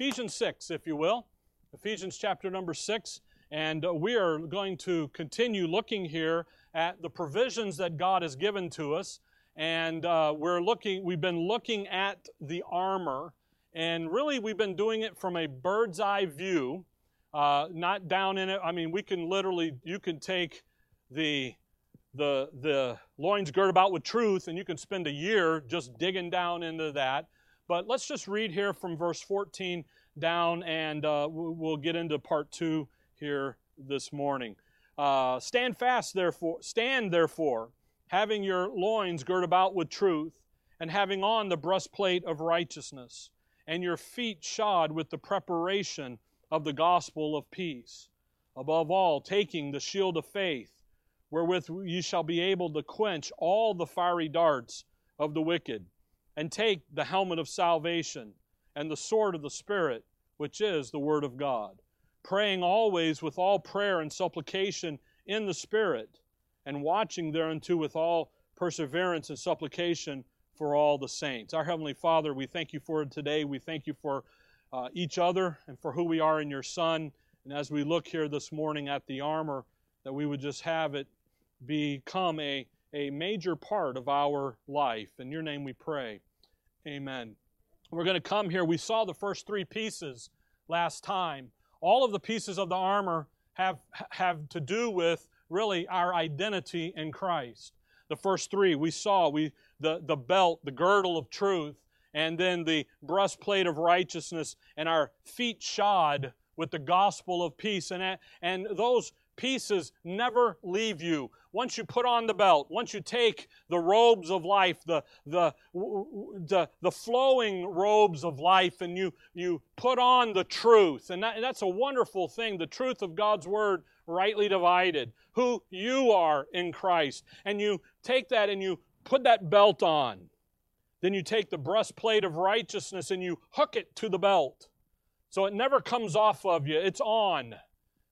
Ephesians 6, if you will. Ephesians chapter number 6. And uh, we are going to continue looking here at the provisions that God has given to us. And uh, we're looking, we've been looking at the armor. And really, we've been doing it from a bird's eye view, uh, not down in it. I mean, we can literally, you can take the the the loins girt about with truth, and you can spend a year just digging down into that. But let's just read here from verse 14 down, and uh, we'll get into part two here this morning. Uh, stand fast, therefore, stand therefore, having your loins girt about with truth, and having on the breastplate of righteousness, and your feet shod with the preparation of the gospel of peace. Above all, taking the shield of faith, wherewith ye shall be able to quench all the fiery darts of the wicked and take the helmet of salvation and the sword of the Spirit, which is the Word of God, praying always with all prayer and supplication in the Spirit, and watching thereunto with all perseverance and supplication for all the saints. Our Heavenly Father, we thank you for today. We thank you for uh, each other and for who we are in your Son. And as we look here this morning at the armor, that we would just have it become a, a major part of our life. In your name we pray. Amen. We're going to come here. We saw the first three pieces last time. All of the pieces of the armor have, have to do with really our identity in Christ. The first three we saw we the, the belt, the girdle of truth, and then the breastplate of righteousness, and our feet shod with the gospel of peace. And, and those pieces never leave you. Once you put on the belt, once you take the robes of life, the, the, the, the flowing robes of life, and you, you put on the truth, and, that, and that's a wonderful thing, the truth of God's Word rightly divided, who you are in Christ, and you take that and you put that belt on. Then you take the breastplate of righteousness and you hook it to the belt. So it never comes off of you, it's on.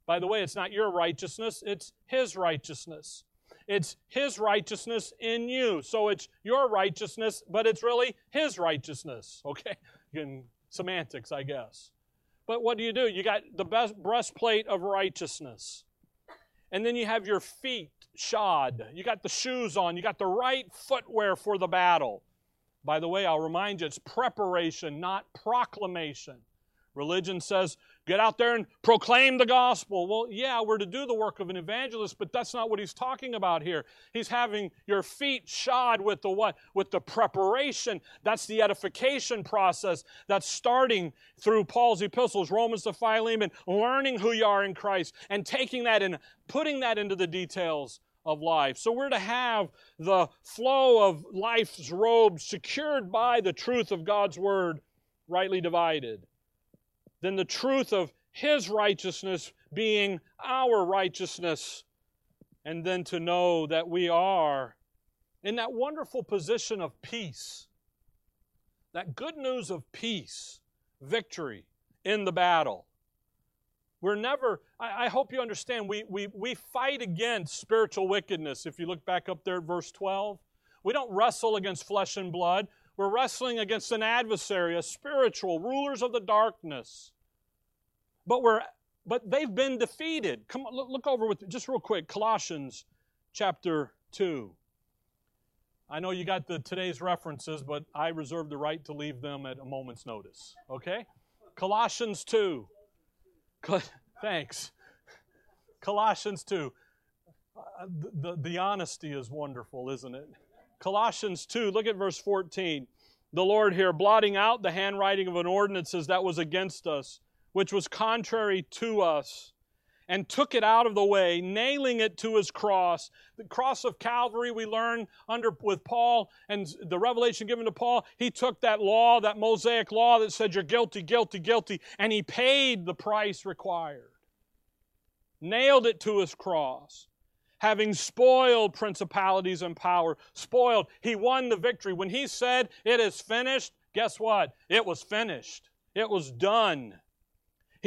By the way, it's not your righteousness, it's His righteousness. It's His righteousness in you. So it's your righteousness, but it's really His righteousness. Okay? In semantics, I guess. But what do you do? You got the best breastplate of righteousness. And then you have your feet shod. You got the shoes on. You got the right footwear for the battle. By the way, I'll remind you, it's preparation, not proclamation. Religion says, get out there and proclaim the gospel. Well, yeah, we're to do the work of an evangelist, but that's not what he's talking about here. He's having your feet shod with the what? With the preparation. That's the edification process that's starting through Paul's epistles, Romans to Philemon, learning who you are in Christ and taking that and putting that into the details of life. So we're to have the flow of life's robe secured by the truth of God's word rightly divided than the truth of His righteousness being our righteousness. And then to know that we are in that wonderful position of peace, that good news of peace, victory in the battle. We're never, I, I, hope you understand, we, we, we fight against spiritual wickedness. If you look back up there at verse 12, we don't wrestle against flesh and blood. We're wrestling against an adversary, a spiritual, rulers of the darkness. But we're but they've been defeated. Come on, look, over with just real quick, Colossians chapter 2. I know you got the today's references, but I reserve the right to leave them at a moment's notice. Okay? Colossians 2. Thanks. Colossians 2. Uh, the, the, the honesty is wonderful, isn't it? Colossians 2, look at verse 14. The Lord here blotting out the handwriting of an ordinances that was against us which was contrary to us, and took it out of the way, nailing it to his cross. The cross of Calvary, we learn under with Paul and the revelation given to Paul, he took that law, that Mosaic law that said you're guilty, guilty, guilty, and he paid the price required. Nailed it to his cross. Having spoiled principalities and power, spoiled, he won the victory. When he said, It is finished, guess what? It was finished. It was done.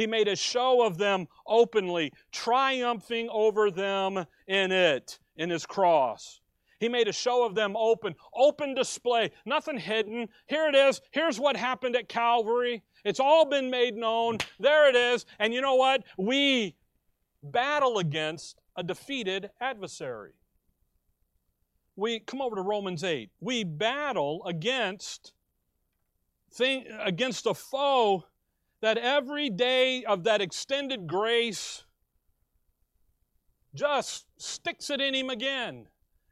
He made a show of them openly, triumphing over them in it, in his cross. He made a show of them open, open display, nothing hidden. Here it is. Here's what happened at Calvary. It's all been made known. There it is. And you know what? We battle against a defeated adversary. We come over to Romans 8. We battle against thing, against a foe that every day of that extended grace just sticks it in him again.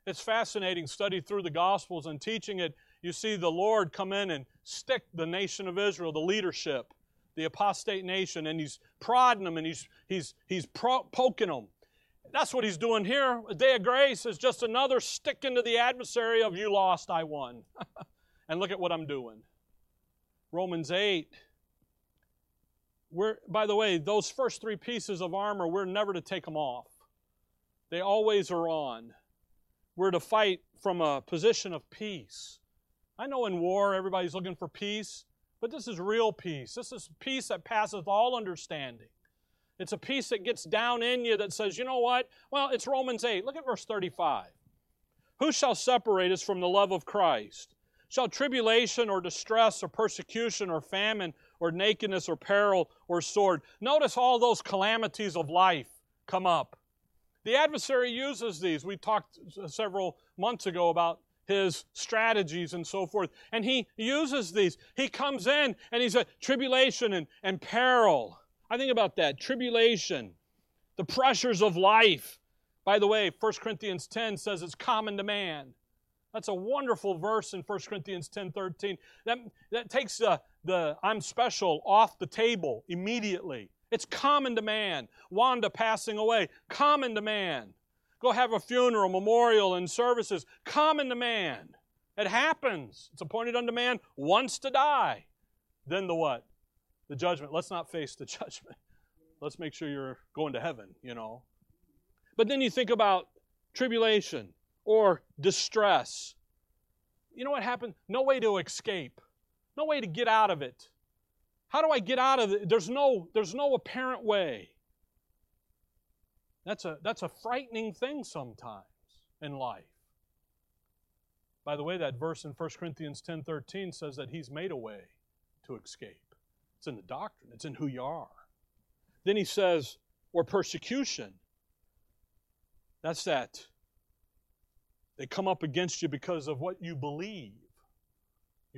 It's fascinating study through the Gospels and teaching it. You see the Lord come in and stick the nation of Israel, the leadership, the apostate nation, and he's prodding them and he's, he's, he's pro- poking them. That's what he's doing here. A day of grace is just another stick into the adversary of you lost, I won. and look at what I'm doing. Romans 8 we're, by the way, those first three pieces of armor, we're never to take them off. They always are on. We're to fight from a position of peace. I know in war everybody's looking for peace, but this is real peace. This is peace that passeth all understanding. It's a peace that gets down in you that says, you know what? Well, it's Romans 8. Look at verse 35. Who shall separate us from the love of Christ? Shall tribulation or distress or persecution or famine or nakedness or peril or sword. Notice all those calamities of life come up. The adversary uses these. We talked uh, several months ago about his strategies and so forth. And he uses these. He comes in and he's a tribulation and, and peril. I think about that tribulation, the pressures of life. By the way, 1 Corinthians 10 says it's common to man. That's a wonderful verse in 1 Corinthians 10 13. That, that takes the, the I'm special off the table immediately. It's common to man. Wanda passing away, common to man. Go have a funeral, memorial, and services, common to man. It happens. It's appointed unto man once to die. Then the what? The judgment. Let's not face the judgment. Let's make sure you're going to heaven, you know. But then you think about tribulation or distress. You know what happened? No way to escape. No way to get out of it. How do I get out of it? There's no, there's no apparent way. That's a, that's a frightening thing sometimes in life. By the way, that verse in 1 Corinthians 10:13 says that he's made a way to escape. It's in the doctrine, it's in who you are. Then he says, or persecution. That's that they come up against you because of what you believe.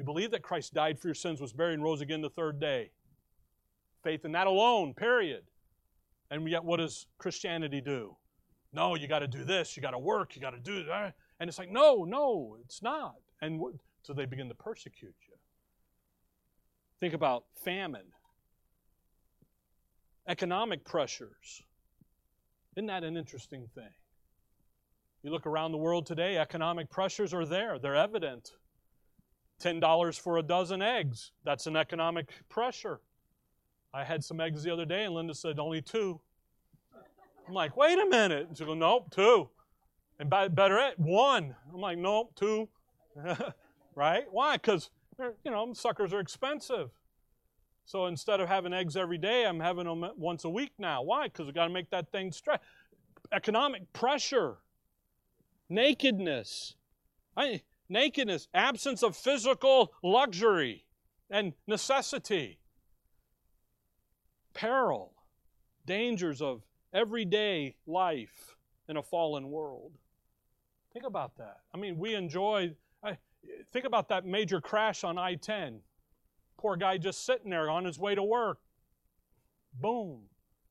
You believe that Christ died for your sins, was buried, and rose again the third day. Faith in that alone, period. And yet, what does Christianity do? No, you got to do this, you got to work, you got to do that. Uh, and it's like, no, no, it's not. And so they begin to persecute you. Think about famine, economic pressures. Isn't that an interesting thing? You look around the world today, economic pressures are there, they're evident. $10 for a dozen eggs, that's an economic pressure. I had some eggs the other day, and Linda said, only two. I'm like, wait a minute. And she goes, nope, two. And better yet, one. I'm like, nope, two. right? Why? Because, you know, suckers are expensive. So instead of having eggs every day, I'm having them once a week now. Why? Because we got to make that thing stretch. Economic pressure nakedness. I, nakedness, absence of physical luxury and necessity, peril, dangers of everyday life in a fallen world. Think about that. I mean, we enjoy, I, think about that major crash on I 10. Poor guy just sitting there on his way to work. Boom.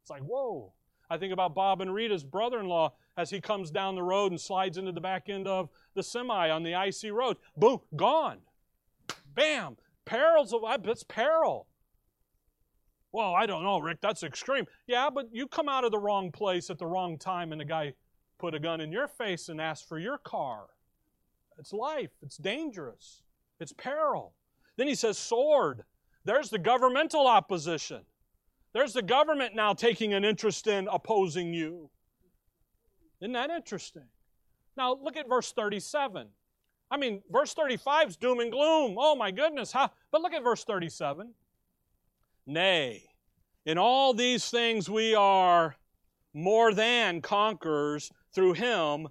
It's like, whoa. I think about Bob and Rita's brother in law as he comes down the road and slides into the back end of the semi on the icy road. Boom, gone. Bam. Perils of it's peril. Well, I don't know, Rick, that's extreme. Yeah, but you come out of the wrong place at the wrong time and the guy put a gun in your face and asked for your car. It's life, it's dangerous, it's peril. Then he says, sword. There's the governmental opposition. There's the government now taking an interest in opposing you. Isn't that interesting? Now, look at verse 37. I mean, verse 35 is doom and gloom. Oh my goodness. How? But look at verse 37. Nay, in all these things we are more than conquerors through him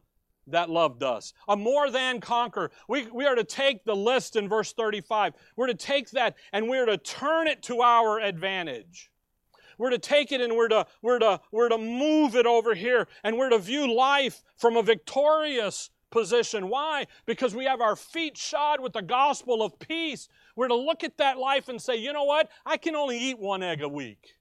that loved us. A more than conqueror. We, we are to take the list in verse 35. We're to take that and we're to turn it to our advantage. We're to take it and we're to, we're to, we're to move it over here and we're to view life from a victorious position. Why? Because we have our feet shod with the gospel of peace. We're to look at that life and say, you know what? I can only eat one egg a week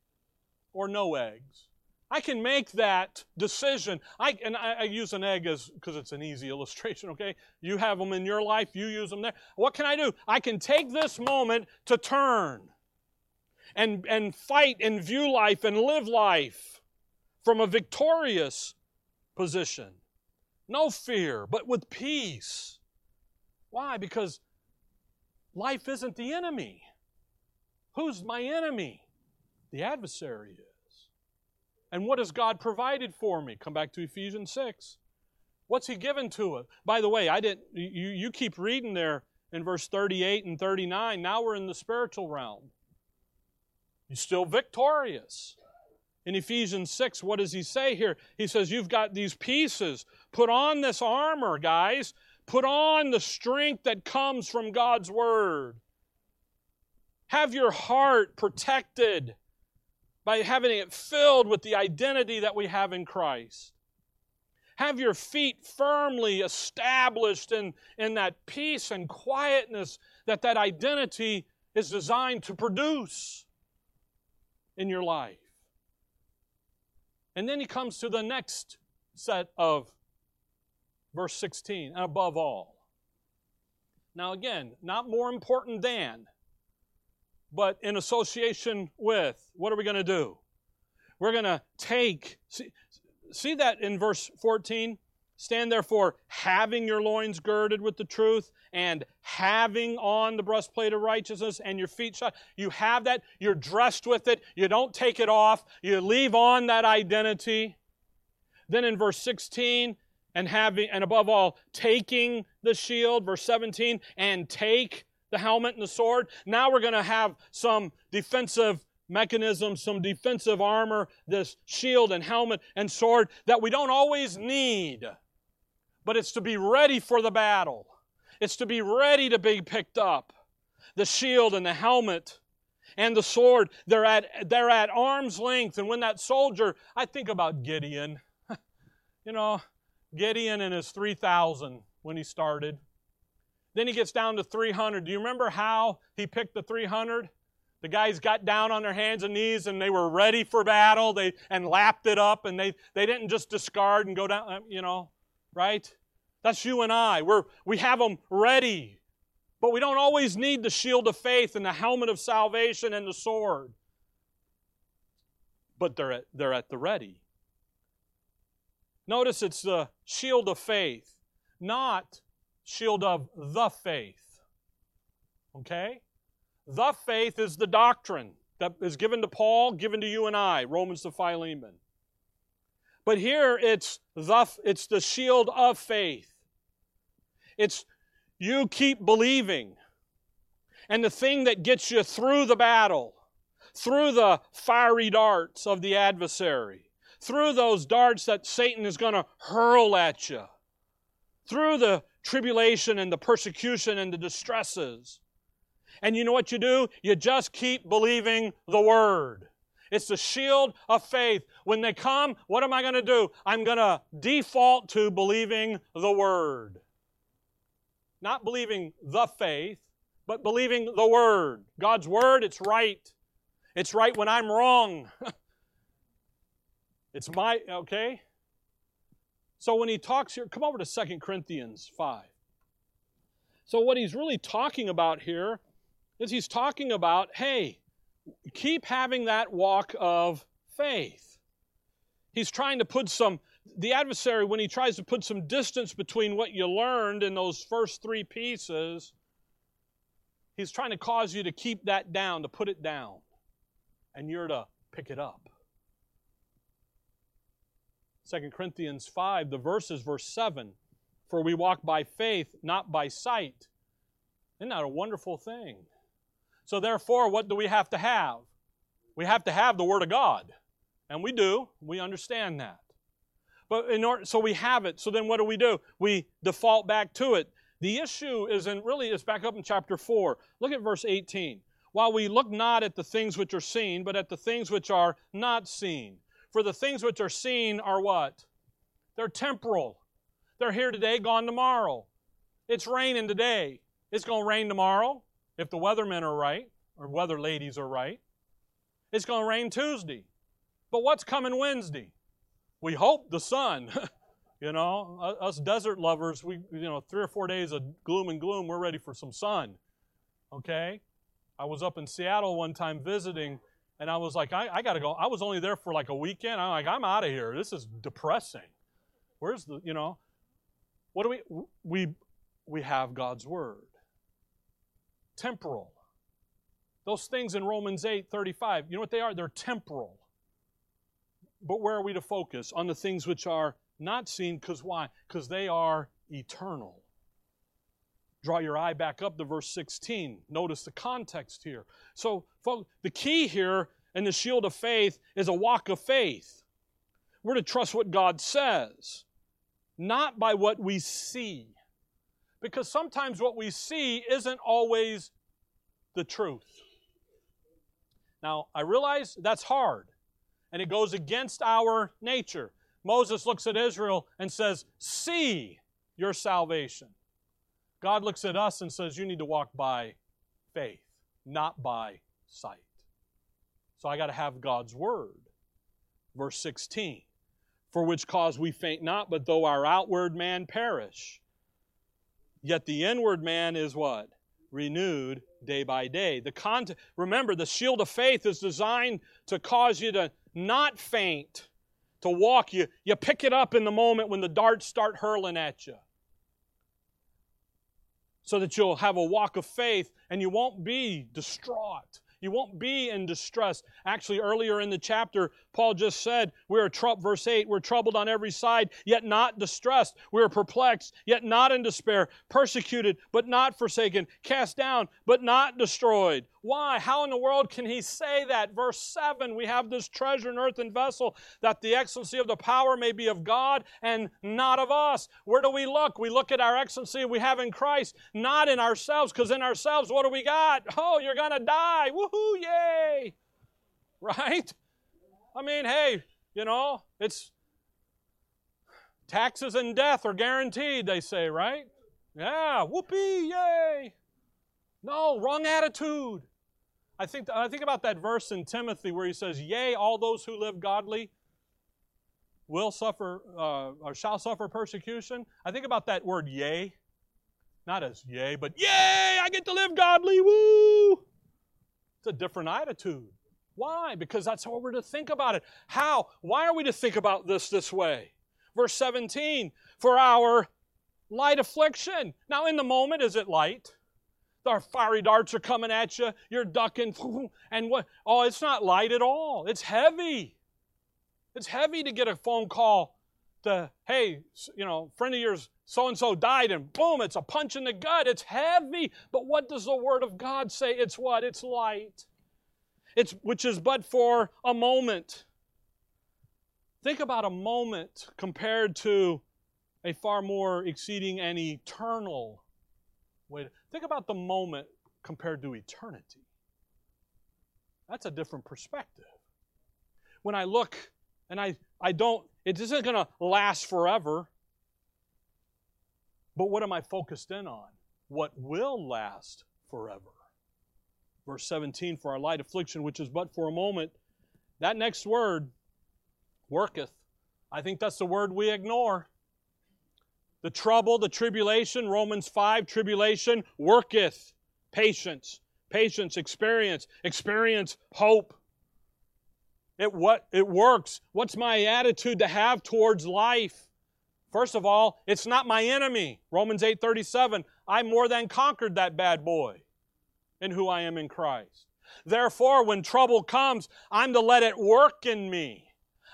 or no eggs. I can make that decision. I, and I, I use an egg as because it's an easy illustration, okay? You have them in your life, you use them there. What can I do? I can take this moment to turn and, and fight and view life and live life from a victorious position. No fear, but with peace. Why? Because life isn't the enemy. Who's my enemy? The adversary is. And what has God provided for me? Come back to Ephesians 6. What's He given to us? By the way, I didn't you, you keep reading there in verse 38 and 39. Now we're in the spiritual realm. You're still victorious. In Ephesians 6, what does he say here? He says, You've got these pieces. Put on this armor, guys. Put on the strength that comes from God's Word. Have your heart protected by having it filled with the identity that we have in Christ. Have your feet firmly established in, in that peace and quietness that that identity is designed to produce in your life. And then he comes to the next set of verse 16, and above all. Now, again, not more important than, but in association with. What are we going to do? We're going to take, see, see that in verse 14? Stand therefore, having your loins girded with the truth, and having on the breastplate of righteousness, and your feet shod. You have that, you're dressed with it, you don't take it off, you leave on that identity. Then in verse 16, and having, and above all, taking the shield, verse 17, and take the helmet and the sword. Now we're going to have some defensive mechanisms, some defensive armor, this shield and helmet and sword that we don't always need but it's to be ready for the battle. It's to be ready to be picked up. The shield and the helmet and the sword, they're at, they're at arm's length. And when that soldier, I think about Gideon. you know, Gideon and his 3,000 when he started. Then he gets down to 300. Do you remember how he picked the 300? The guys got down on their hands and knees and they were ready for battle. They and lapped it up and they they didn't just discard and go down, you know right? That's you and I. We're, we have them ready. But we don't always need the shield of faith and the helmet of salvation and the sword. But they're at, they're at the ready. Notice it's the shield of faith, not shield of the faith. Okay? The faith is the doctrine that is given to Paul, given to you and I, Romans to Philemon. But here it's the, it's the shield of faith. It's you keep believing. And the thing that gets you through the battle, through the fiery darts of the adversary, through those darts that Satan is going to hurl at you, through the tribulation and the persecution and the distresses. And you know what you do? You just keep believing the Word. It's the shield of faith. When they come, what am I going to do? I'm going to default to believing the Word. Not believing the faith, but believing the Word. God's Word, it's right. It's right when I'm wrong. it's my, okay? So when he talks here, come over to Second Corinthians 5. So what he's really talking about here is he's talking about, hey, keep having that walk of faith. He's trying to put some, the adversary, when he tries to put some distance between what you learned in those first three pieces, he's trying to cause you to keep that down, to put it down. And you're to pick it up. 2 Corinthians 5, the verses, verse 7 For we walk by faith, not by sight. Isn't that a wonderful thing? So, therefore, what do we have to have? We have to have the Word of God. And we do. We understand that. but in order, so we have it. So then what do we do? We default back to it. The issue is in really is back up in chapter 4. Look at verse 18. While we look not at the things which are seen, but at the things which are not seen. For the things which are seen are what? They're temporal. They're here today, gone tomorrow. It's raining today. It's going to rain tomorrow if the weathermen are right, or weather ladies are right. It's going to rain Tuesday. But what's coming Wednesday? We hope the sun. you know, us desert lovers, we you know, 3 or 4 days of gloom and gloom, we're ready for some sun. Okay? I was up in Seattle one time visiting and I was like, I, I got to go. I was only there for like a weekend. I'm like, I'm out of here. This is depressing. Where's the, you know, what do we, we, we have God's Word. Temporal. Those things in Romans 8 35, you know what they are? They're temporal. But where are we to focus? On the things which are not seen, because why? Because they are eternal. Draw your eye back up to verse 16. Notice the context here. So, folks, the key here in the shield of faith is a walk of faith. We're to trust what God says, not by what we see. Because sometimes what we see isn't always the truth. Now, I realize that's hard, and it goes against our nature. Moses looks at Israel and says, See your salvation. God looks at us and says, You need to walk by faith, not by sight. So I got to have God's word. Verse 16 For which cause we faint not, but though our outward man perish, yet the inward man is what? Renewed day by day. The con- remember, the shield of faith is designed to cause you to not faint, to walk. You, you pick it up in the moment when the darts start hurling at you so that you'll have a walk of faith and you won't be distraught. You won't be in distress. Actually, earlier in the chapter, Paul just said, we are troubled, verse 8, we're troubled on every side, yet not distressed. We are perplexed, yet not in despair, persecuted, but not forsaken, cast down, but not destroyed. Why? How in the world can he say that? Verse 7 We have this treasure in earthen vessel, that the excellency of the power may be of God and not of us. Where do we look? We look at our excellency we have in Christ, not in ourselves, because in ourselves, what do we got? Oh, you're going to die. Woohoo, yay! Right? I mean, hey, you know, it's taxes and death are guaranteed, they say, right? Yeah, whoopee, yay! No, wrong attitude. I think, I think about that verse in Timothy where he says, Yea, all those who live godly will suffer uh, or shall suffer persecution. I think about that word yea, not as yea, but yay, I get to live godly, woo! It's a different attitude. Why? Because that's how we're to think about it. How? Why are we to think about this this way? Verse 17, for our light affliction. Now, in the moment, is it light? Our fiery darts are coming at you. You're ducking. And what? Oh, it's not light at all. It's heavy. It's heavy to get a phone call to, hey, you know, friend of yours, so and so died, and boom, it's a punch in the gut. It's heavy. But what does the Word of God say? It's what? It's light. It's which is but for a moment. Think about a moment compared to a far more exceeding and eternal Wait, think about the moment compared to eternity. That's a different perspective. When I look and I, I don't, it isn't going to last forever. But what am I focused in on? What will last forever? Verse 17, for our light affliction, which is but for a moment, that next word, worketh. I think that's the word we ignore. The trouble, the tribulation, Romans 5, tribulation worketh patience, patience, experience, experience, hope. It what it works. What's my attitude to have towards life? First of all, it's not my enemy. Romans 8:37, I more than conquered that bad boy in who I am in Christ. Therefore, when trouble comes, I'm to let it work in me.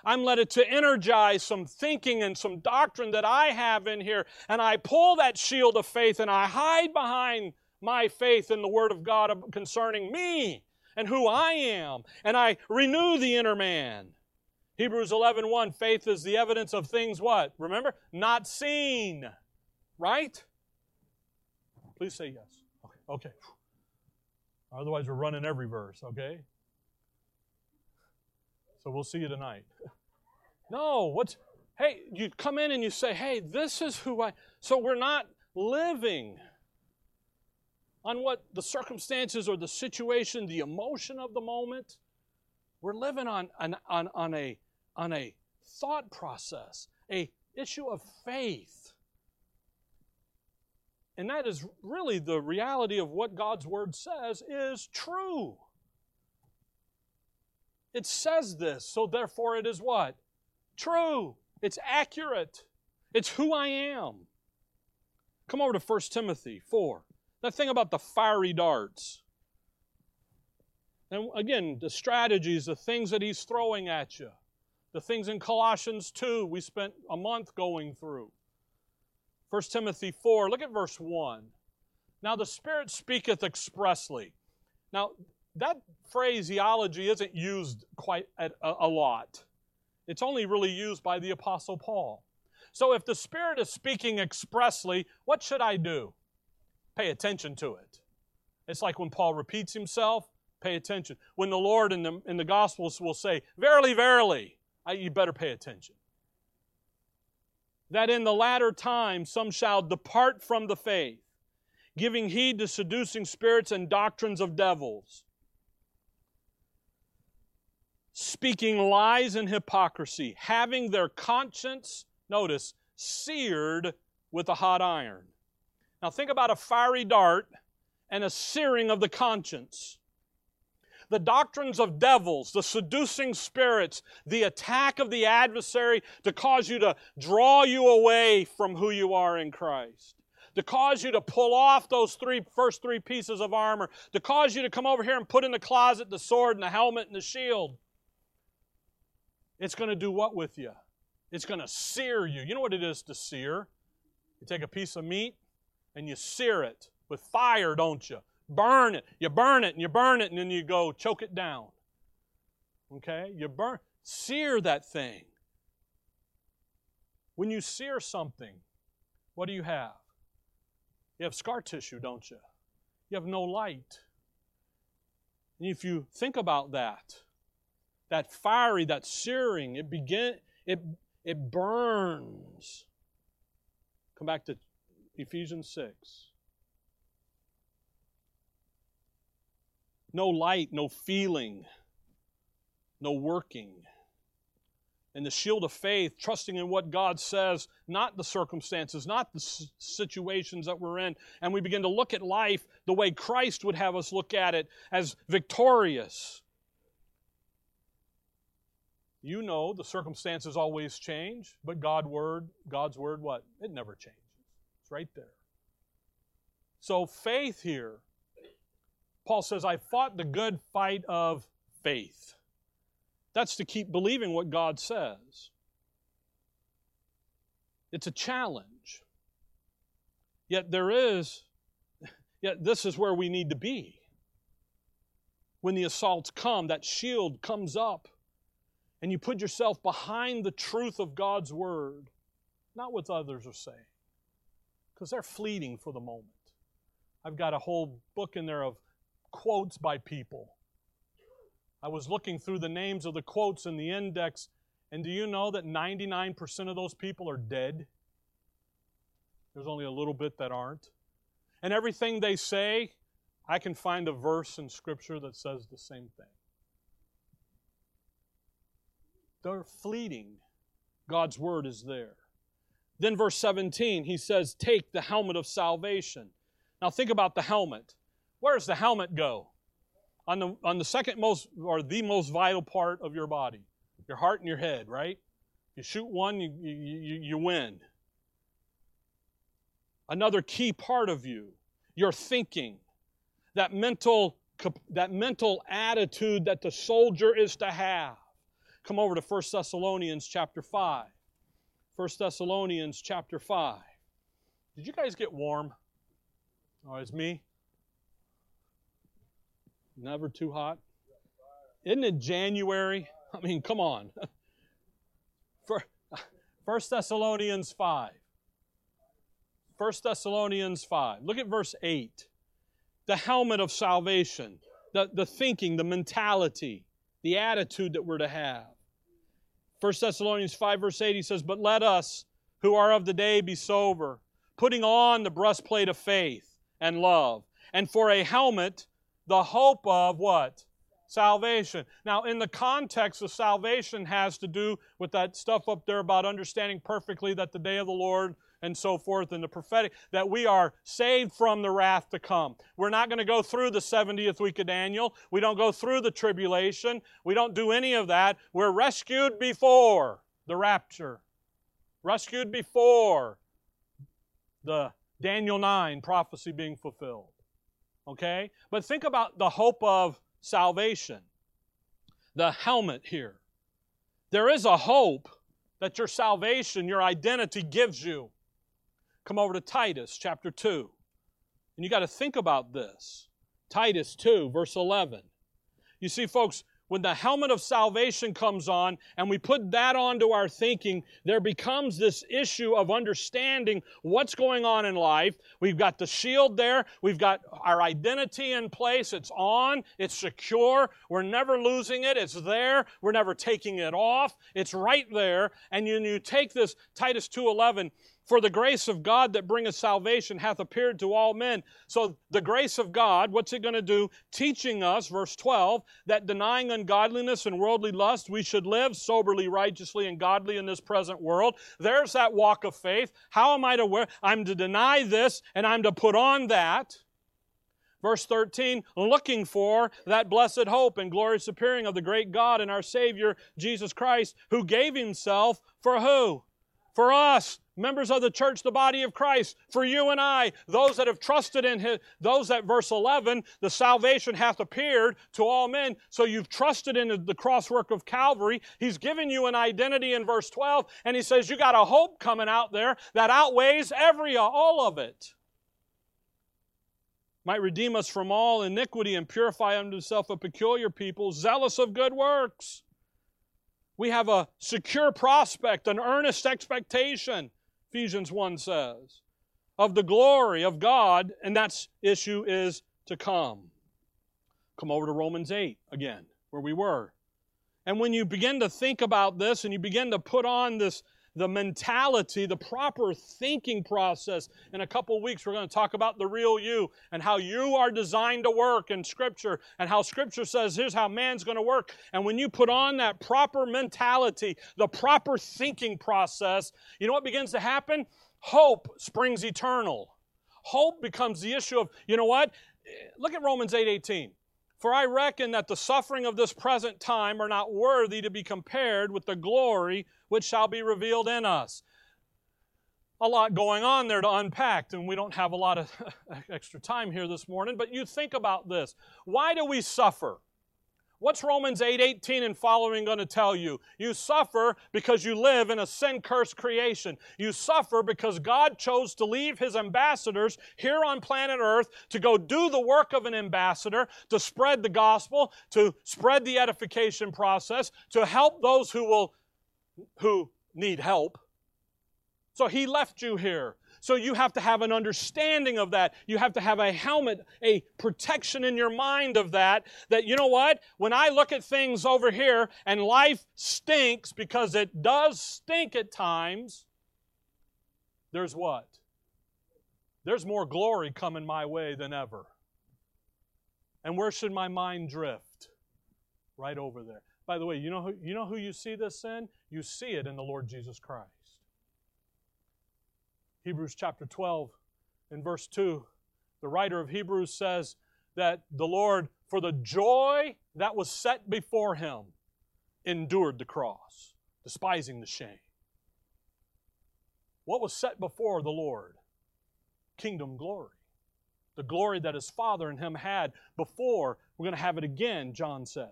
I'm led to energize some thinking and some doctrine that I have in here. And I pull that shield of faith and I hide behind my faith in the Word of God concerning me and who I am. And I renew the inner man. Hebrews 11 1, faith is the evidence of things what? Remember? Not seen. Right? Please say yes. Okay. okay. Otherwise, we're running every verse, okay? So we'll see you tonight. No, what's, hey, you come in and you say, hey, this is who I, so we're not living on what the circumstances or the situation, the emotion of the moment. We're living on, on, on, on, a, on a thought process, a issue of faith. And that is really the reality of what God's Word says is true. It says this, so therefore it is what? True. It's accurate. It's who I am. Come over to 1 Timothy 4. That thing about the fiery darts. And again, the strategies, the things that he's throwing at you. The things in Colossians 2 we spent a month going through. 1 Timothy 4, look at verse 1. Now the Spirit speaketh expressly. Now, that phraseology isn't used quite a, a lot. It's only really used by the Apostle Paul. So if the Spirit is speaking expressly, what should I do? Pay attention to it. It's like when Paul repeats himself, pay attention. When the Lord in the, in the Gospels will say, Verily, verily, I, you better pay attention. That in the latter time some shall depart from the faith, giving heed to seducing spirits and doctrines of devils speaking lies and hypocrisy, having their conscience, notice, seared with a hot iron. Now think about a fiery dart and a searing of the conscience. The doctrines of devils, the seducing spirits, the attack of the adversary to cause you to draw you away from who you are in Christ to cause you to pull off those three first three pieces of armor, to cause you to come over here and put in the closet the sword and the helmet and the shield. It's going to do what with you? It's going to sear you. You know what it is to sear? You take a piece of meat and you sear it with fire, don't you? Burn it. You burn it and you burn it and then you go choke it down. Okay? You burn, sear that thing. When you sear something, what do you have? You have scar tissue, don't you? You have no light. And if you think about that, that fiery, that searing, it begin it it burns. Come back to Ephesians 6. No light, no feeling, no working. And the shield of faith, trusting in what God says, not the circumstances, not the situations that we're in. And we begin to look at life the way Christ would have us look at it as victorious you know the circumstances always change, but God word, God's word what? It never changes. It's right there. So faith here, Paul says, I fought the good fight of faith. That's to keep believing what God says. It's a challenge. Yet there is, yet this is where we need to be. When the assaults come, that shield comes up and you put yourself behind the truth of God's Word, not what others are saying, because they're fleeting for the moment. I've got a whole book in there of quotes by people. I was looking through the names of the quotes in the index, and do you know that 99% of those people are dead? There's only a little bit that aren't. And everything they say, I can find a verse in Scripture that says the same thing. They're fleeting. God's word is there. Then, verse 17, he says, Take the helmet of salvation. Now, think about the helmet. Where does the helmet go? On the, on the second most, or the most vital part of your body your heart and your head, right? You shoot one, you, you, you win. Another key part of you, your thinking, that mental, that mental attitude that the soldier is to have. Come over to 1 Thessalonians chapter 5. 1 Thessalonians chapter 5. Did you guys get warm? Oh, it's me? Never too hot? Isn't it January? I mean, come on. For 1 Thessalonians 5. 1 Thessalonians 5. Look at verse 8. The helmet of salvation, the, the thinking, the mentality, the attitude that we're to have. 1 Thessalonians 5, verse 8, he says, But let us who are of the day be sober, putting on the breastplate of faith and love, and for a helmet, the hope of what? Salvation. Now, in the context of salvation has to do with that stuff up there about understanding perfectly that the day of the Lord and so forth, and the prophetic, that we are saved from the wrath to come. We're not going to go through the 70th week of Daniel. We don't go through the tribulation. We don't do any of that. We're rescued before the rapture, rescued before the Daniel 9 prophecy being fulfilled. Okay? But think about the hope of salvation, the helmet here. There is a hope that your salvation, your identity gives you. Come over to Titus chapter 2. And you got to think about this. Titus 2, verse 11. You see, folks, when the helmet of salvation comes on and we put that onto our thinking, there becomes this issue of understanding what's going on in life. We've got the shield there, we've got our identity in place, it's on, it's secure, we're never losing it, it's there, we're never taking it off, it's right there. And you, you take this Titus 2:11 for the grace of God that bringeth salvation hath appeared to all men. So, the grace of God, what's it going to do? Teaching us, verse 12, that denying ungodliness and worldly lust, we should live soberly, righteously, and godly in this present world. There's that walk of faith. How am I to wear? I'm to deny this and I'm to put on that. Verse 13, looking for that blessed hope and glorious appearing of the great God and our Savior, Jesus Christ, who gave himself for who? For us, members of the church, the body of Christ, for you and I, those that have trusted in Him, those that, verse 11, the salvation hath appeared to all men. So you've trusted in the cross work of Calvary. He's given you an identity in verse 12, and He says you got a hope coming out there that outweighs every, all of it. Might redeem us from all iniquity and purify unto himself a peculiar people, zealous of good works. We have a secure prospect, an earnest expectation, Ephesians 1 says, of the glory of God, and that issue is to come. Come over to Romans 8 again, where we were. And when you begin to think about this and you begin to put on this the mentality, the proper thinking process. In a couple weeks, we're going to talk about the real you and how you are designed to work in Scripture and how Scripture says here's how man's going to work. And when you put on that proper mentality, the proper thinking process, you know what begins to happen? Hope springs eternal. Hope becomes the issue of, you know what? Look at Romans 8 18. For I reckon that the suffering of this present time are not worthy to be compared with the glory which shall be revealed in us. A lot going on there to unpack, and we don't have a lot of extra time here this morning, but you think about this. Why do we suffer? What's Romans 8 18 and following going to tell you? You suffer because you live in a sin cursed creation. You suffer because God chose to leave His ambassadors here on planet Earth to go do the work of an ambassador, to spread the gospel, to spread the edification process, to help those who will who need help. So He left you here. So you have to have an understanding of that. You have to have a helmet, a protection in your mind of that. That, you know what? When I look at things over here and life stinks because it does stink at times, there's what? There's more glory coming my way than ever. And where should my mind drift? Right over there. By the way, you know who you know who you see this in? You see it in the Lord Jesus Christ. Hebrews chapter 12 in verse 2, the writer of Hebrews says that the Lord, for the joy that was set before him, endured the cross, despising the shame. What was set before the Lord? Kingdom glory. The glory that his Father and him had before. We're going to have it again, John says.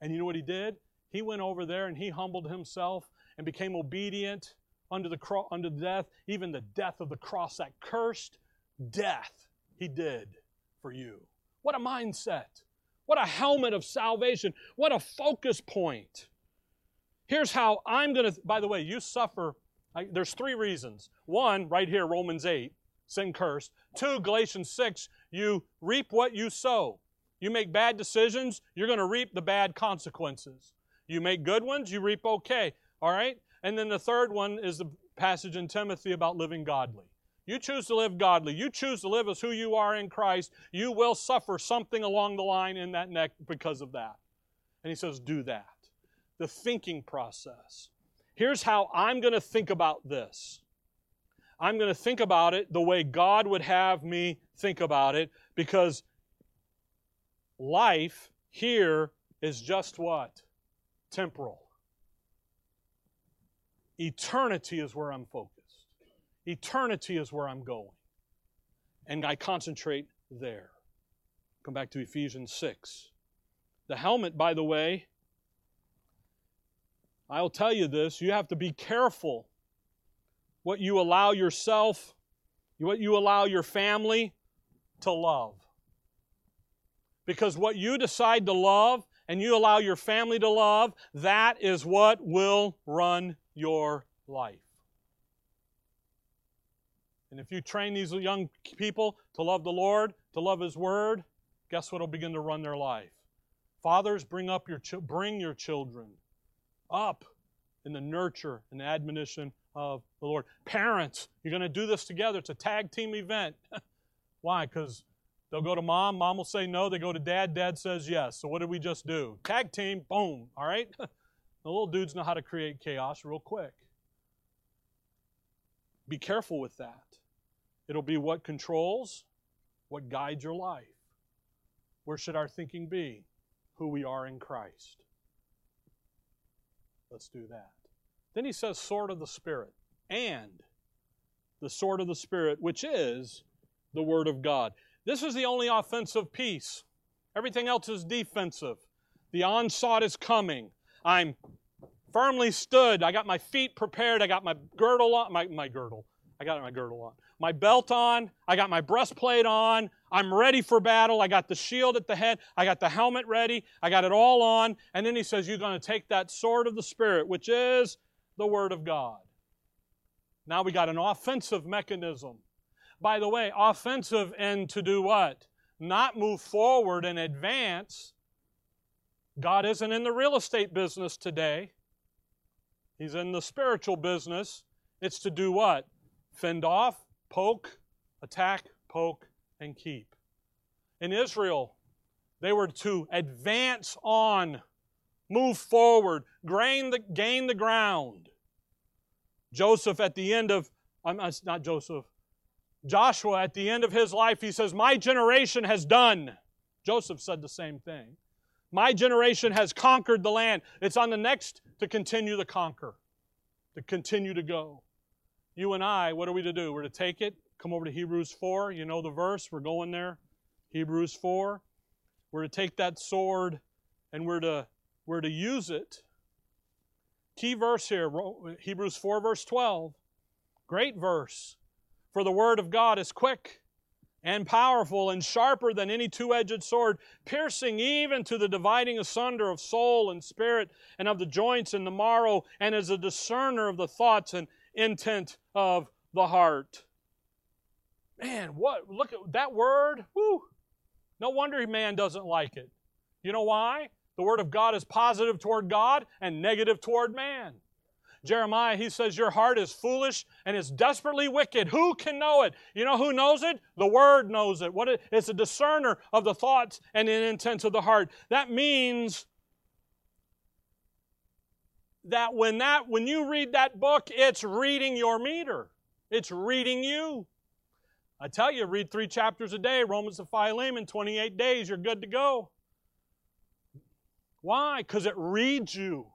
And you know what he did? He went over there and he humbled himself and became obedient under the cross, under the death, even the death of the cross, that cursed death he did for you. What a mindset. What a helmet of salvation. What a focus point. Here's how I'm going to, by the way, you suffer. I, there's three reasons. One, right here, Romans 8, sin cursed. Two, Galatians 6, you reap what you sow. You make bad decisions, you're going to reap the bad consequences. You make good ones, you reap okay. All right? And then the third one is the passage in Timothy about living godly. You choose to live godly. You choose to live as who you are in Christ. You will suffer something along the line in that neck because of that. And he says, do that. The thinking process. Here's how I'm going to think about this. I'm going to think about it the way God would have me think about it because life here is just what? Temporal. Eternity is where I'm focused. Eternity is where I'm going. And I concentrate there. Come back to Ephesians 6. The helmet, by the way, I'll tell you this you have to be careful what you allow yourself, what you allow your family to love. Because what you decide to love and you allow your family to love, that is what will run your life. And if you train these young people to love the Lord, to love His Word, guess what will begin to run their life? Fathers, bring up your bring your children up in the nurture and admonition of the Lord. Parents, you're going to do this together. It's a tag team event. Why? Because they'll go to mom, mom will say no. They go to dad, dad says yes. So what did we just do? Tag team, boom. All right? the little dudes know how to create chaos real quick. Be careful with that. It'll be what controls, what guides your life. Where should our thinking be? Who we are in Christ. Let's do that. Then he says, sword of the Spirit, and the sword of the Spirit, which is the Word of God. This is the only offensive piece. Everything else is defensive. The onslaught is coming. I'm firmly stood. I got my feet prepared. I got my girdle on, my, my girdle. I got my girdle on. My belt on. I got my breastplate on. I'm ready for battle. I got the shield at the head. I got the helmet ready. I got it all on. And then he says, You're going to take that sword of the Spirit, which is the Word of God. Now we got an offensive mechanism. By the way, offensive and to do what? Not move forward and advance. God isn't in the real estate business today. He's in the spiritual business. It's to do what? Fend off, poke, attack, poke, and keep. In Israel, they were to advance on, move forward, gain the, gain the ground. Joseph at the end of, I'm uh, not Joseph, Joshua at the end of his life, he says, My generation has done. Joseph said the same thing. My generation has conquered the land. It's on the next to continue to conquer, to continue to go. You and I, what are we to do? We're to take it, come over to Hebrews 4. You know the verse, we're going there. Hebrews 4. We're to take that sword and we're to, we're to use it Key verse here, Hebrews 4, verse 12. Great verse. For the word of God is quick and powerful and sharper than any two edged sword, piercing even to the dividing asunder of soul and spirit and of the joints and the marrow, and is a discerner of the thoughts and intent of the heart. Man, what look at that word. No wonder man doesn't like it. You know why? The Word of God is positive toward God and negative toward man. Jeremiah, he says, Your heart is foolish and is desperately wicked. Who can know it? You know who knows it? The Word knows it. What it, it's a discerner of the thoughts and the intents of the heart. That means that when that when you read that book, it's reading your meter. It's reading you. I tell you, read three chapters a day, Romans to Philemon, 28 days, you're good to go. Why? Because it reads you.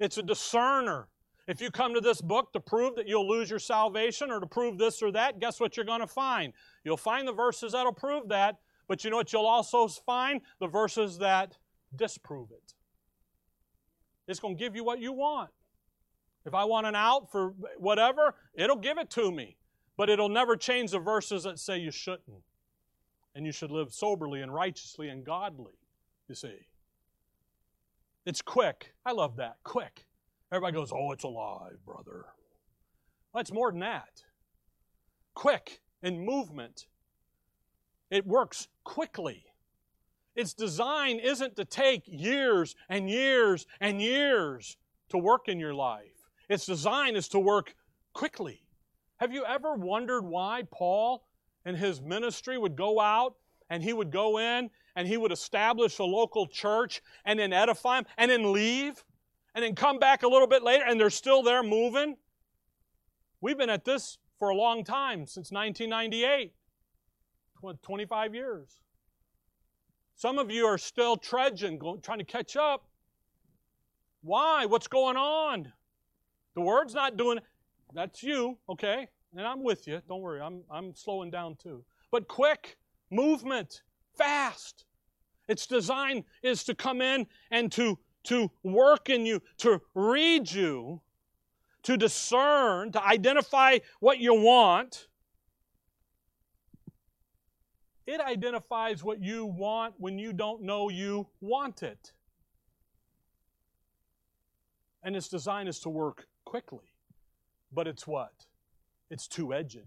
It's a discerner. If you come to this book to prove that you'll lose your salvation or to prove this or that, guess what you're going to find? You'll find the verses that'll prove that, but you know what you'll also find? The verses that disprove it. It's going to give you what you want. If I want an out for whatever, it'll give it to me. But it'll never change the verses that say you shouldn't. And you should live soberly and righteously and godly, you see. It's quick. I love that. Quick. Everybody goes, Oh, it's alive, brother. Well, it's more than that. Quick in movement, it works quickly. Its design isn't to take years and years and years to work in your life. Its design is to work quickly. Have you ever wondered why Paul and his ministry would go out and he would go in and he would establish a local church and then edify them and then leave and then come back a little bit later and they're still there moving? We've been at this for a long time, since 1998, 25 years. Some of you are still trudging, trying to catch up. Why? What's going on? The word's not doing That's you, okay? And I'm with you. Don't worry. I'm, I'm slowing down too. But quick movement, fast. Its design is to come in and to, to work in you, to read you, to discern, to identify what you want. It identifies what you want when you don't know you want it. And its design is to work quickly. But it's what? It's two edged.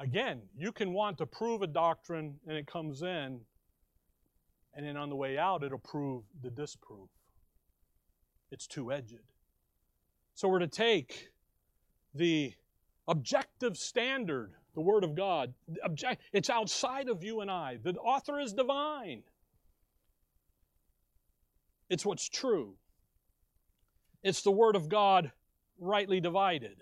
Again, you can want to prove a doctrine and it comes in, and then on the way out, it'll prove the disproof. It's two edged. So we're to take the objective standard, the Word of God. Object, it's outside of you and I. The author is divine. It's what's true. It's the Word of God rightly divided.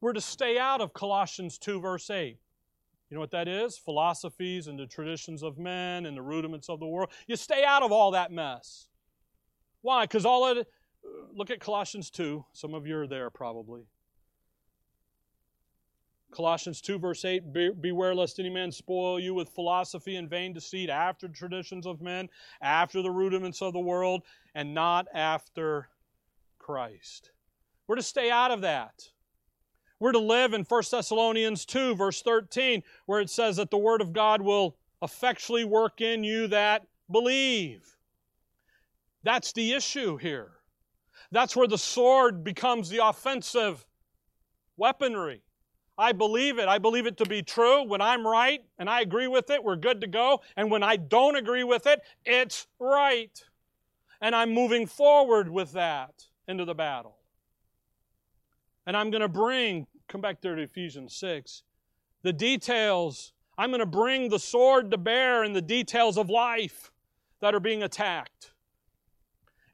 We're to stay out of Colossians 2, verse 8. You know what that is? Philosophies and the traditions of men and the rudiments of the world. You stay out of all that mess. Why? Because all of it, uh, look at Colossians 2. Some of you are there probably. Colossians 2, verse 8 Be- Beware lest any man spoil you with philosophy and vain deceit after traditions of men, after the rudiments of the world, and not after Christ. We're to stay out of that. We're to live in 1 Thessalonians 2, verse 13, where it says that the Word of God will effectually work in you that believe. That's the issue here. That's where the sword becomes the offensive weaponry. I believe it. I believe it to be true. When I'm right and I agree with it, we're good to go. And when I don't agree with it, it's right. And I'm moving forward with that into the battle. And I'm going to bring, come back there to Ephesians 6, the details. I'm going to bring the sword to bear in the details of life that are being attacked.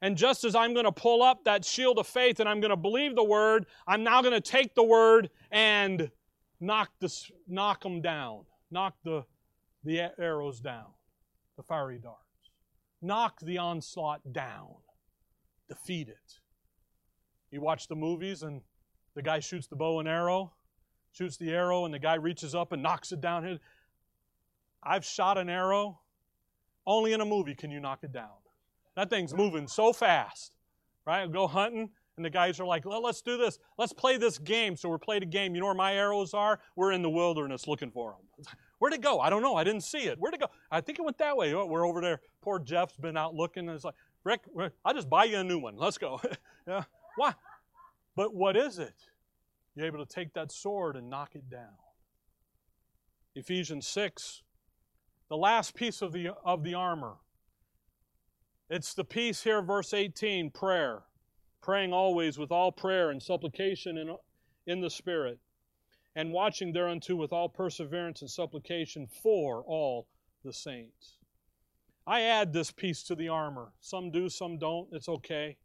And just as I'm going to pull up that shield of faith and I'm going to believe the word, I'm now going to take the word and knock, the, knock them down, knock the, the arrows down, the fiery darts, knock the onslaught down, defeat it. You watch the movies and the guy shoots the bow and arrow, shoots the arrow, and the guy reaches up and knocks it down. I've shot an arrow. Only in a movie can you knock it down. That thing's moving so fast, right? Go hunting, and the guys are like, well, let's do this. Let's play this game. So we're playing a game. You know where my arrows are? We're in the wilderness looking for them. Where'd it go? I don't know. I didn't see it. Where'd it go? I think it went that way. Oh, we're over there. Poor Jeff's been out looking, and it's like, Rick, I'll just buy you a new one. Let's go. yeah. Why? But what is it? You're able to take that sword and knock it down. Ephesians 6, the last piece of the, of the armor it's the piece here, verse 18 prayer. Praying always with all prayer and supplication in, in the Spirit, and watching thereunto with all perseverance and supplication for all the saints. I add this piece to the armor. Some do, some don't. It's okay.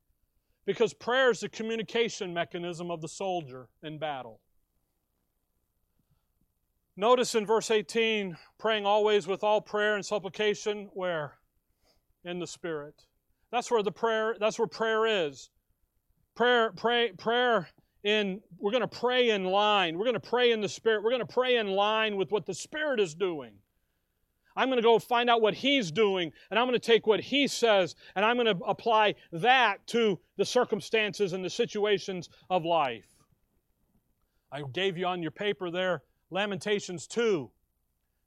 Because prayer is the communication mechanism of the soldier in battle. Notice in verse 18, praying always with all prayer and supplication, where? in the Spirit. That's where the prayer, that's where prayer is. Prayer, pray, prayer in, we're going to pray in line. We're going to pray in the Spirit. We're going to pray in line with what the Spirit is doing. I'm going to go find out what He's doing, and I'm going to take what He says, and I'm going to apply that to the circumstances and the situations of life. I gave you on your paper there Lamentations 2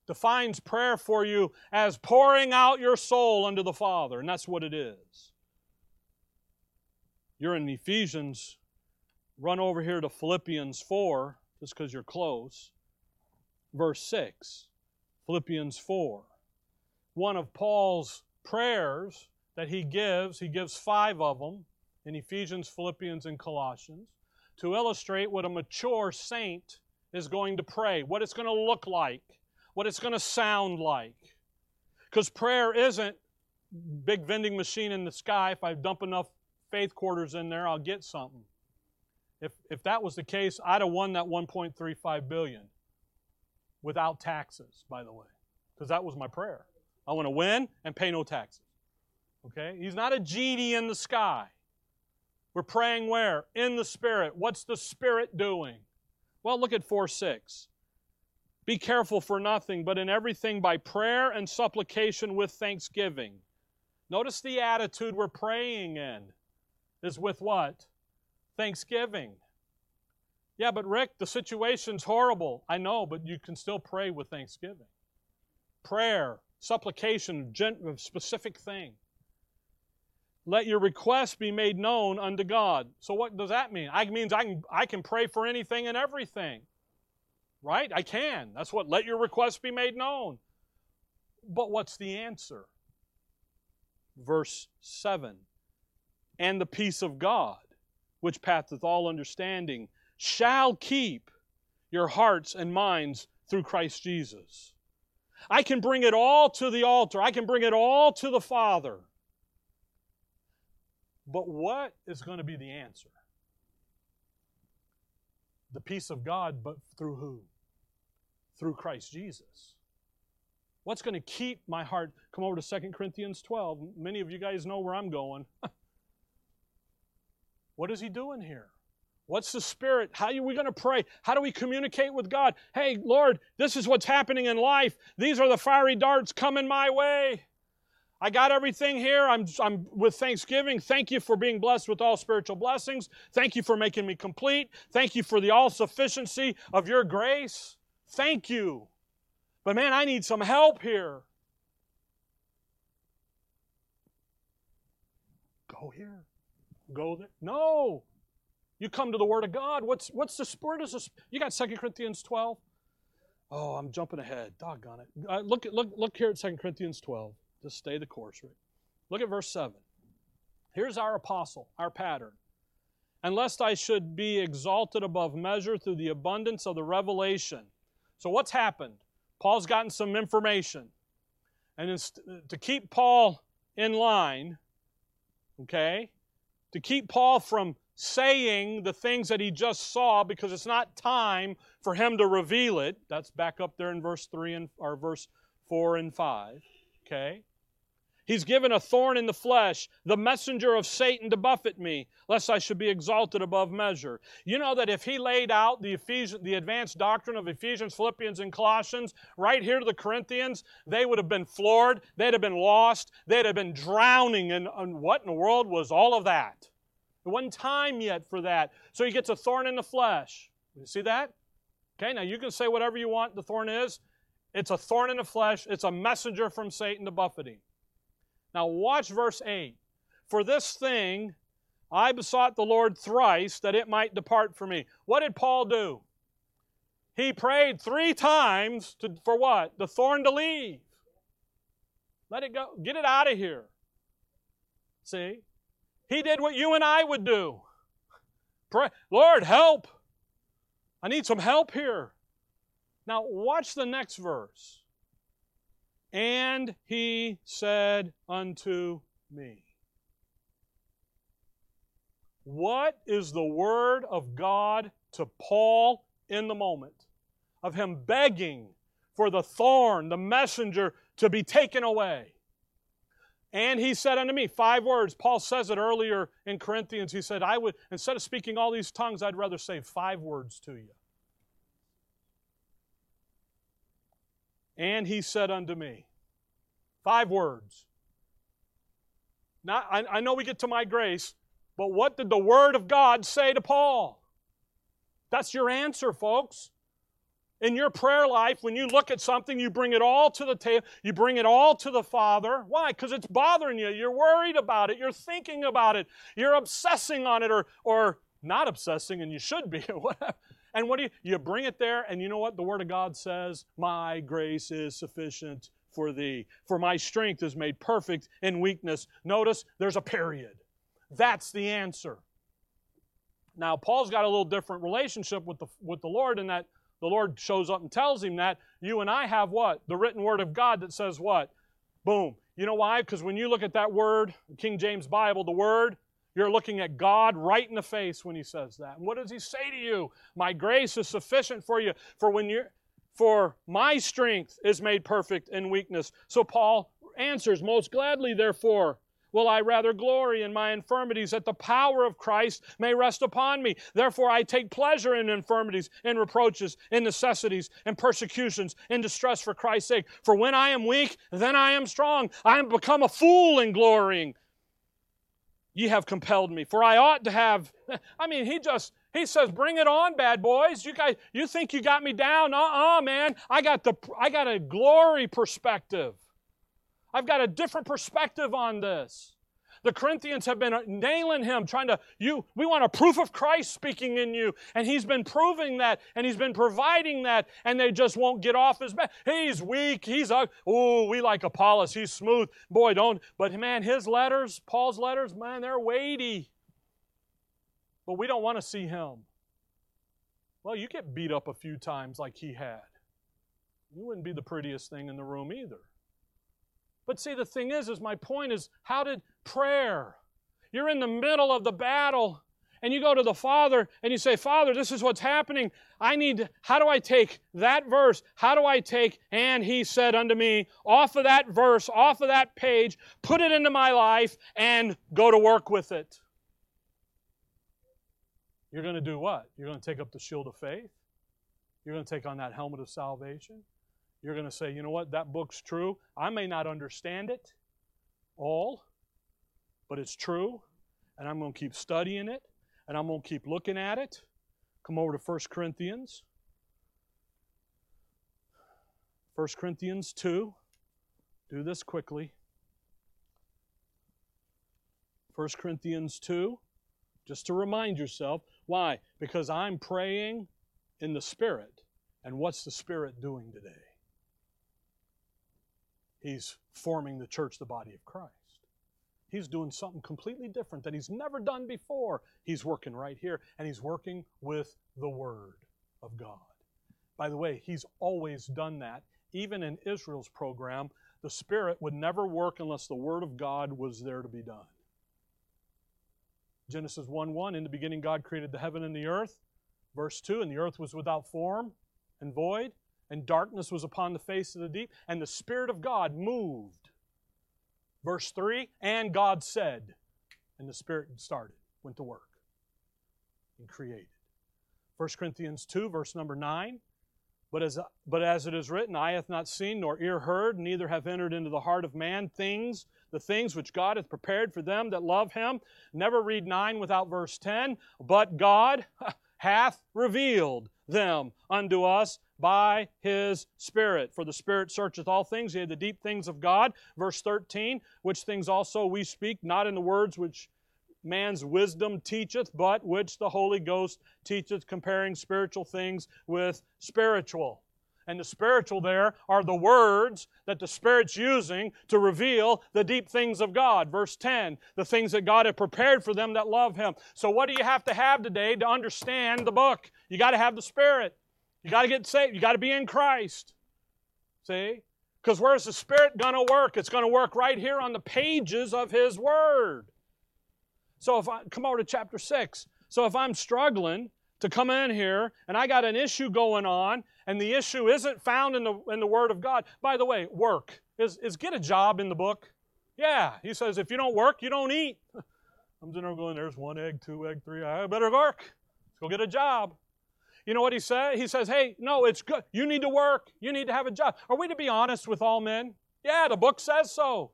defines prayer for you as pouring out your soul unto the Father, and that's what it is. you're in Ephesians, run over here to Philippians 4, just because you're close. Verse 6. Philippians 4. One of Paul's prayers that he gives, he gives five of them in Ephesians, Philippians, and Colossians to illustrate what a mature saint is going to pray, what it's going to look like, what it's going to sound like. Because prayer isn't big vending machine in the sky. If I dump enough faith quarters in there, I'll get something. If, if that was the case, I'd have won that 1.35 billion without taxes, by the way, because that was my prayer. I want to win and pay no taxes. Okay? He's not a genie in the sky. We're praying where? In the Spirit. What's the Spirit doing? Well, look at 4 6. Be careful for nothing, but in everything by prayer and supplication with thanksgiving. Notice the attitude we're praying in is with what? Thanksgiving. Yeah, but Rick, the situation's horrible. I know, but you can still pray with thanksgiving. Prayer, supplication, specific thing. Let your requests be made known unto God. So what does that mean? I means I can I can pray for anything and everything. Right? I can. That's what let your requests be made known. But what's the answer? Verse 7. And the peace of God, which passeth all understanding, shall keep your hearts and minds through Christ Jesus. I can bring it all to the altar. I can bring it all to the Father. But what is going to be the answer? The peace of God, but through who? Through Christ Jesus. What's going to keep my heart? Come over to 2 Corinthians 12. Many of you guys know where I'm going. what is he doing here? What's the Spirit? How are we going to pray? How do we communicate with God? Hey, Lord, this is what's happening in life. These are the fiery darts coming my way. I got everything here. I'm, I'm with thanksgiving. Thank you for being blessed with all spiritual blessings. Thank you for making me complete. Thank you for the all sufficiency of your grace. Thank you. But man, I need some help here. Go here. Go there. No. You come to the Word of God. What's what's the spirit? Is you got 2 Corinthians 12? Oh, I'm jumping ahead. Doggone it. Uh, look, look, look here at 2 Corinthians 12. Just stay the course, Rick. Look at verse 7. Here's our apostle, our pattern. And lest I should be exalted above measure through the abundance of the revelation. So, what's happened? Paul's gotten some information. And to keep Paul in line, okay, to keep Paul from saying the things that he just saw because it's not time for him to reveal it. That's back up there in verse 3 and or verse 4 and 5. Okay? He's given a thorn in the flesh, the messenger of Satan to buffet me, lest I should be exalted above measure. You know that if he laid out the, Ephesians, the advanced doctrine of Ephesians, Philippians, and Colossians right here to the Corinthians, they would have been floored, they'd have been lost, they'd have been drowning in, in what in the world was all of that. It wasn't time yet for that. So he gets a thorn in the flesh. You see that? Okay, now you can say whatever you want the thorn is. It's a thorn in the flesh, it's a messenger from Satan to buffeting. Now, watch verse 8. For this thing I besought the Lord thrice that it might depart from me. What did Paul do? He prayed three times to, for what? The thorn to leave. Let it go. Get it out of here. See? He did what you and I would do. Pray, Lord, help. I need some help here. Now, watch the next verse. And he said unto me. What is the word of God to Paul in the moment? Of him begging for the thorn, the messenger, to be taken away. And he said unto me, five words. Paul says it earlier in Corinthians. He said, I would, instead of speaking all these tongues, I'd rather say five words to you. And he said unto me, Five words. Now, I, I know we get to my grace, but what did the Word of God say to Paul? That's your answer, folks. In your prayer life, when you look at something, you bring it all to the table, you bring it all to the Father. Why? Because it's bothering you. You're worried about it. You're thinking about it. You're obsessing on it, or, or not obsessing, and you should be. And what do you you bring it there, and you know what the Word of God says? My grace is sufficient for thee. For my strength is made perfect in weakness. Notice there's a period. That's the answer. Now, Paul's got a little different relationship with the, with the Lord in that the Lord shows up and tells him that. You and I have what? The written word of God that says what? Boom. You know why? Because when you look at that word, King James Bible, the word, you're looking at God right in the face when he says that. And what does he say to you? My grace is sufficient for you. For when you're for my strength is made perfect in weakness. So Paul answers, Most gladly, therefore, will I rather glory in my infirmities, that the power of Christ may rest upon me. Therefore, I take pleasure in infirmities, in reproaches, in necessities, in persecutions, in distress for Christ's sake. For when I am weak, then I am strong. I am become a fool in glorying. Ye have compelled me, for I ought to have. I mean, he just he says, "Bring it on, bad boys. You guys, you think you got me down? Uh-uh, man. I got the, I got a glory perspective. I've got a different perspective on this. The Corinthians have been nailing him, trying to, you, we want a proof of Christ speaking in you. And he's been proving that, and he's been providing that, and they just won't get off his back. He's weak, he's, oh, we like Apollos, he's smooth. Boy, don't, but man, his letters, Paul's letters, man, they're weighty. But we don't want to see him. Well, you get beat up a few times like he had. You wouldn't be the prettiest thing in the room either. But see, the thing is, is my point is, how did prayer? You're in the middle of the battle, and you go to the Father and you say, Father, this is what's happening. I need, how do I take that verse? How do I take, and he said unto me, off of that verse, off of that page, put it into my life, and go to work with it? You're going to do what? You're going to take up the shield of faith. You're going to take on that helmet of salvation. You're going to say, you know what, that book's true. I may not understand it all, but it's true. And I'm going to keep studying it, and I'm going to keep looking at it. Come over to 1 Corinthians. 1 Corinthians 2. Do this quickly. 1 Corinthians 2, just to remind yourself. Why? Because I'm praying in the Spirit. And what's the Spirit doing today? He's forming the church, the body of Christ. He's doing something completely different that he's never done before. He's working right here, and he's working with the Word of God. By the way, he's always done that. Even in Israel's program, the Spirit would never work unless the Word of God was there to be done. Genesis 1 1, in the beginning, God created the heaven and the earth. Verse 2, and the earth was without form and void, and darkness was upon the face of the deep, and the Spirit of God moved. Verse 3 And God said, and the Spirit started, went to work, and created. 1 Corinthians 2, verse number 9. But as, but as it is written, eye hath not seen, nor ear heard, neither have entered into the heart of man things, the things which God hath prepared for them that love him. Never read 9 without verse 10. But God hath revealed them unto us by his Spirit. For the Spirit searcheth all things, yea, the deep things of God. Verse 13, which things also we speak, not in the words which man's wisdom teacheth, but which the Holy Ghost teacheth, comparing spiritual things with spiritual. And the spiritual there are the words that the Spirit's using to reveal the deep things of God. Verse 10, the things that God had prepared for them that love Him. So, what do you have to have today to understand the book? You got to have the Spirit. You got to get saved. You got to be in Christ. See? Because where's the Spirit going to work? It's going to work right here on the pages of His Word. So if I come over to chapter 6. So if I'm struggling to come in here and I got an issue going on and the issue isn't found in the, in the Word of God, by the way, work. Is, is get a job in the book? Yeah. He says, if you don't work, you don't eat. I'm sitting going, there's one egg, two egg, three. I better work. Let's go get a job. You know what he said? He says, hey, no, it's good. You need to work. You need to have a job. Are we to be honest with all men? Yeah, the book says so.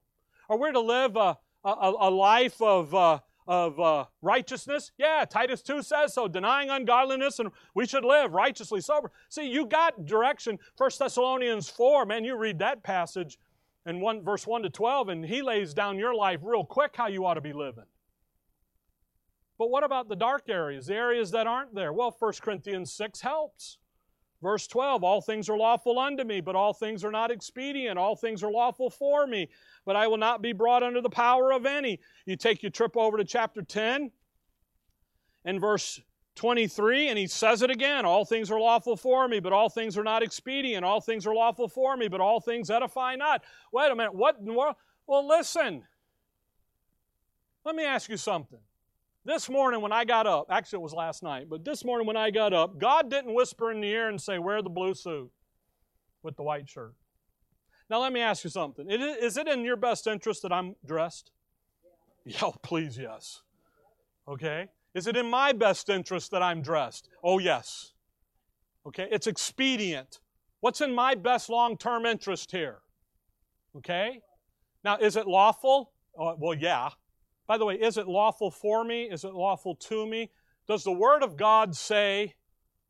Are we to live a, a, a life of, uh, of uh, righteousness? Yeah, Titus 2 says so, denying ungodliness, and we should live righteously sober. See, you got direction. 1 Thessalonians 4, man, you read that passage in one, verse 1 to 12, and he lays down your life real quick how you ought to be living. But what about the dark areas, the areas that aren't there? Well, 1 Corinthians 6 helps. Verse 12, all things are lawful unto me, but all things are not expedient. All things are lawful for me, but I will not be brought under the power of any. You take your trip over to chapter 10 and verse 23, and he says it again All things are lawful for me, but all things are not expedient. All things are lawful for me, but all things edify not. Wait a minute, what? Well, listen. Let me ask you something. This morning when I got up, actually it was last night, but this morning when I got up, God didn't whisper in the ear and say, Wear the blue suit with the white shirt. Now let me ask you something. Is it in your best interest that I'm dressed? Yeah, oh, please, yes. Okay? Is it in my best interest that I'm dressed? Oh, yes. Okay? It's expedient. What's in my best long term interest here? Okay? Now, is it lawful? Oh, well, yeah. By the way, is it lawful for me? Is it lawful to me? Does the Word of God say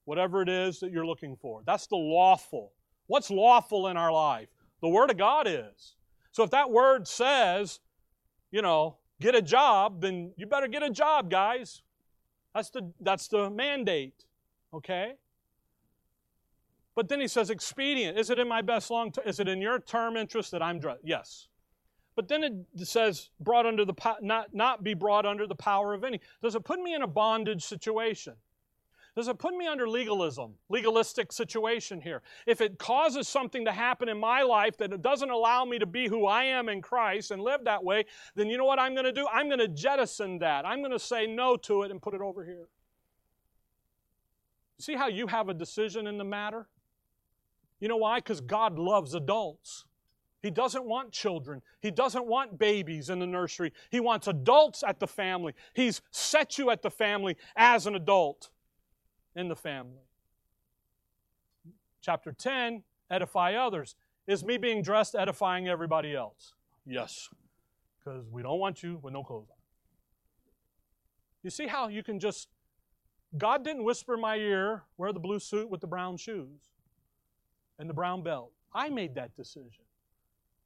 whatever it is that you're looking for? That's the lawful. What's lawful in our life? The Word of God is. So if that Word says, you know, get a job, then you better get a job, guys. That's the, that's the mandate, okay? But then he says, expedient. Is it in my best long term? Is it in your term interest that I'm dressed? Yes. But then it says, brought under the not, not be brought under the power of any. Does it put me in a bondage situation? Does it put me under legalism, legalistic situation here? If it causes something to happen in my life that it doesn't allow me to be who I am in Christ and live that way, then you know what I'm going to do? I'm going to jettison that. I'm going to say no to it and put it over here. See how you have a decision in the matter? You know why? Because God loves adults. He doesn't want children. He doesn't want babies in the nursery. He wants adults at the family. He's set you at the family as an adult in the family. Chapter 10 edify others. Is me being dressed edifying everybody else? Yes, because we don't want you with no clothes on. You see how you can just, God didn't whisper in my ear, wear the blue suit with the brown shoes and the brown belt. I made that decision.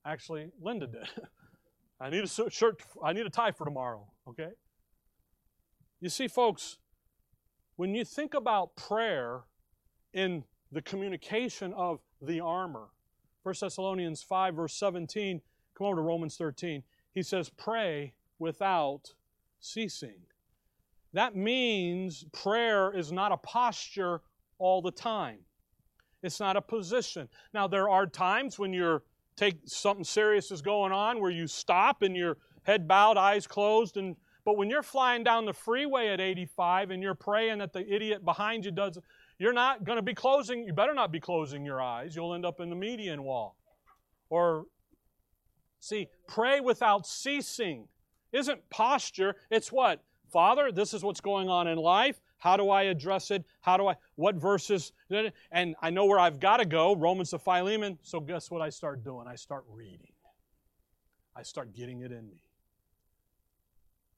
Actually, Linda did. I need a shirt, I need a tie for tomorrow, okay? You see, folks, when you think about prayer in the communication of the armor, 1 Thessalonians 5, verse 17, come over to Romans 13, he says, pray without ceasing. That means prayer is not a posture all the time. It's not a position. Now, there are times when you're take something serious is going on where you stop and your head bowed, eyes closed, and but when you're flying down the freeway at 85 and you're praying that the idiot behind you does, you're not going to be closing. You better not be closing your eyes. You'll end up in the median wall. Or see, pray without ceasing isn't posture. It's what Father. This is what's going on in life. How do I address it? How do I, what verses? And I know where I've got to go, Romans to Philemon. So guess what I start doing? I start reading. I start getting it in me.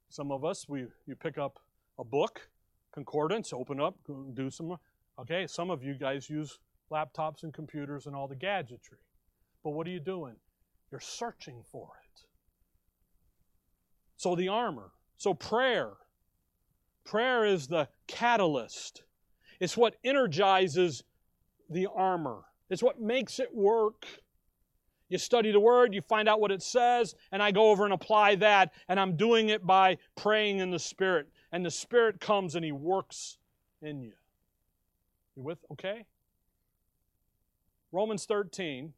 Some of us, we you pick up a book, concordance, open up, do some. Okay, some of you guys use laptops and computers and all the gadgetry. But what are you doing? You're searching for it. So the armor. So prayer Prayer is the catalyst, it's what energizes the armor, it's what makes it work. You study the word, you find out what it says, and I go over and apply that, and I'm doing it by praying in the Spirit. And the Spirit comes and He works in you. You with? Okay? Romans 13,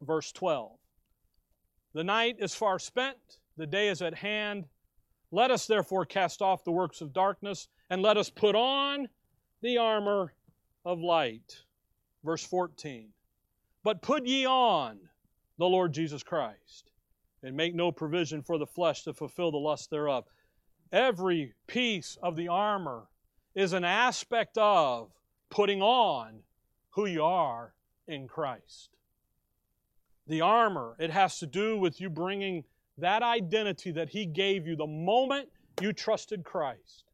verse 12. The night is far spent, the day is at hand. Let us therefore cast off the works of darkness and let us put on the armor of light. Verse 14. But put ye on the Lord Jesus Christ and make no provision for the flesh to fulfill the lust thereof. Every piece of the armor is an aspect of putting on who you are in Christ. The armor, it has to do with you bringing that identity that He gave you the moment you trusted Christ.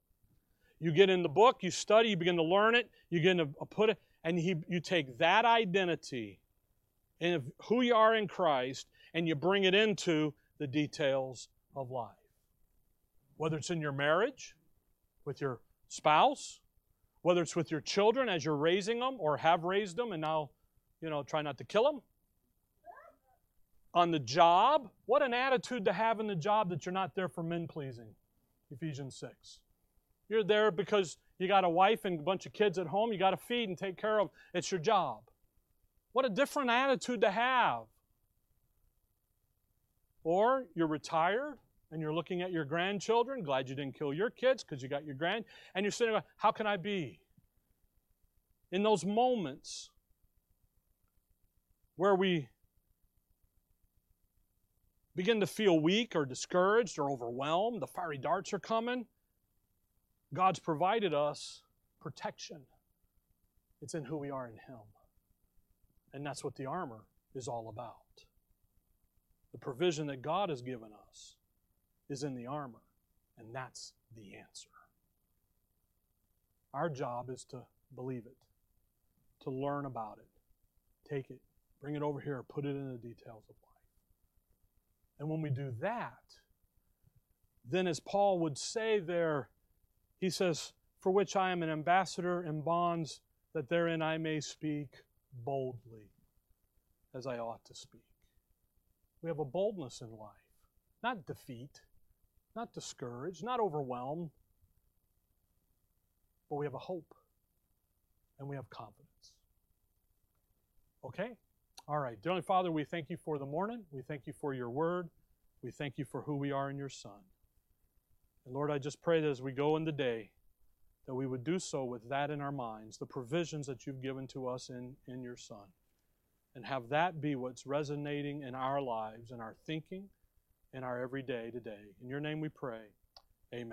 You get in the book, you study, you begin to learn it, you begin to uh, put it, and he, you take that identity and who you are in Christ and you bring it into the details of life. Whether it's in your marriage, with your spouse, whether it's with your children as you're raising them or have raised them and now, you know, try not to kill them. On the job, what an attitude to have in the job that you're not there for men pleasing. Ephesians 6. You're there because you got a wife and a bunch of kids at home you got to feed and take care of. It's your job. What a different attitude to have. Or you're retired and you're looking at your grandchildren, glad you didn't kill your kids because you got your grand, and you're sitting there, how can I be? In those moments where we begin to feel weak or discouraged or overwhelmed, the fiery darts are coming, God's provided us protection. It's in who we are in Him. And that's what the armor is all about. The provision that God has given us is in the armor, and that's the answer. Our job is to believe it, to learn about it, take it, bring it over here, put it in the details of life. And when we do that, then as Paul would say there, he says, For which I am an ambassador in bonds, that therein I may speak boldly as I ought to speak. We have a boldness in life, not defeat, not discouraged, not overwhelmed, but we have a hope and we have confidence. Okay? All right. Dear Father, we thank you for the morning. We thank you for your word. We thank you for who we are in your Son. And Lord, I just pray that as we go in the day, that we would do so with that in our minds, the provisions that you've given to us in, in your Son. And have that be what's resonating in our lives in our thinking in our everyday today. In your name we pray. Amen.